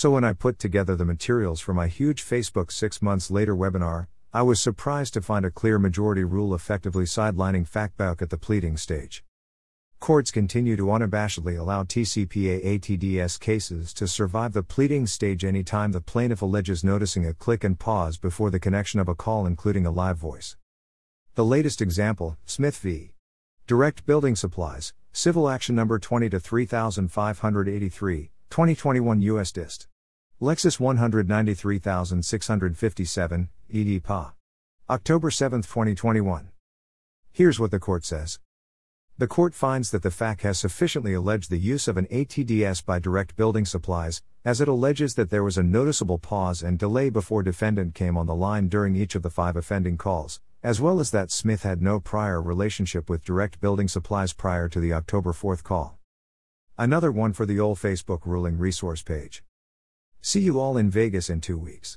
So when I put together the materials for my huge Facebook six months later webinar, I was surprised to find a clear majority rule effectively sidelining Facebook at the pleading stage. Courts continue to unabashedly allow TCPA ATDS cases to survive the pleading stage anytime the plaintiff alleges noticing a click and pause before the connection of a call, including a live voice. The latest example, Smith v. Direct Building Supplies, Civil Action Number 20 to 3583, 2021 U.S. Dist. LEXIS 193657, ed. Pa. October 7, 2021. Here's what the court says. The court finds that the FAC has sufficiently alleged the use of an ATDS by direct building supplies, as it alleges that there was a noticeable pause and delay before defendant came on the line during each of the five offending calls, as well as that Smith had no prior relationship with direct building supplies prior to the October 4th call. Another one for the old Facebook ruling resource page. See you all in Vegas in two weeks.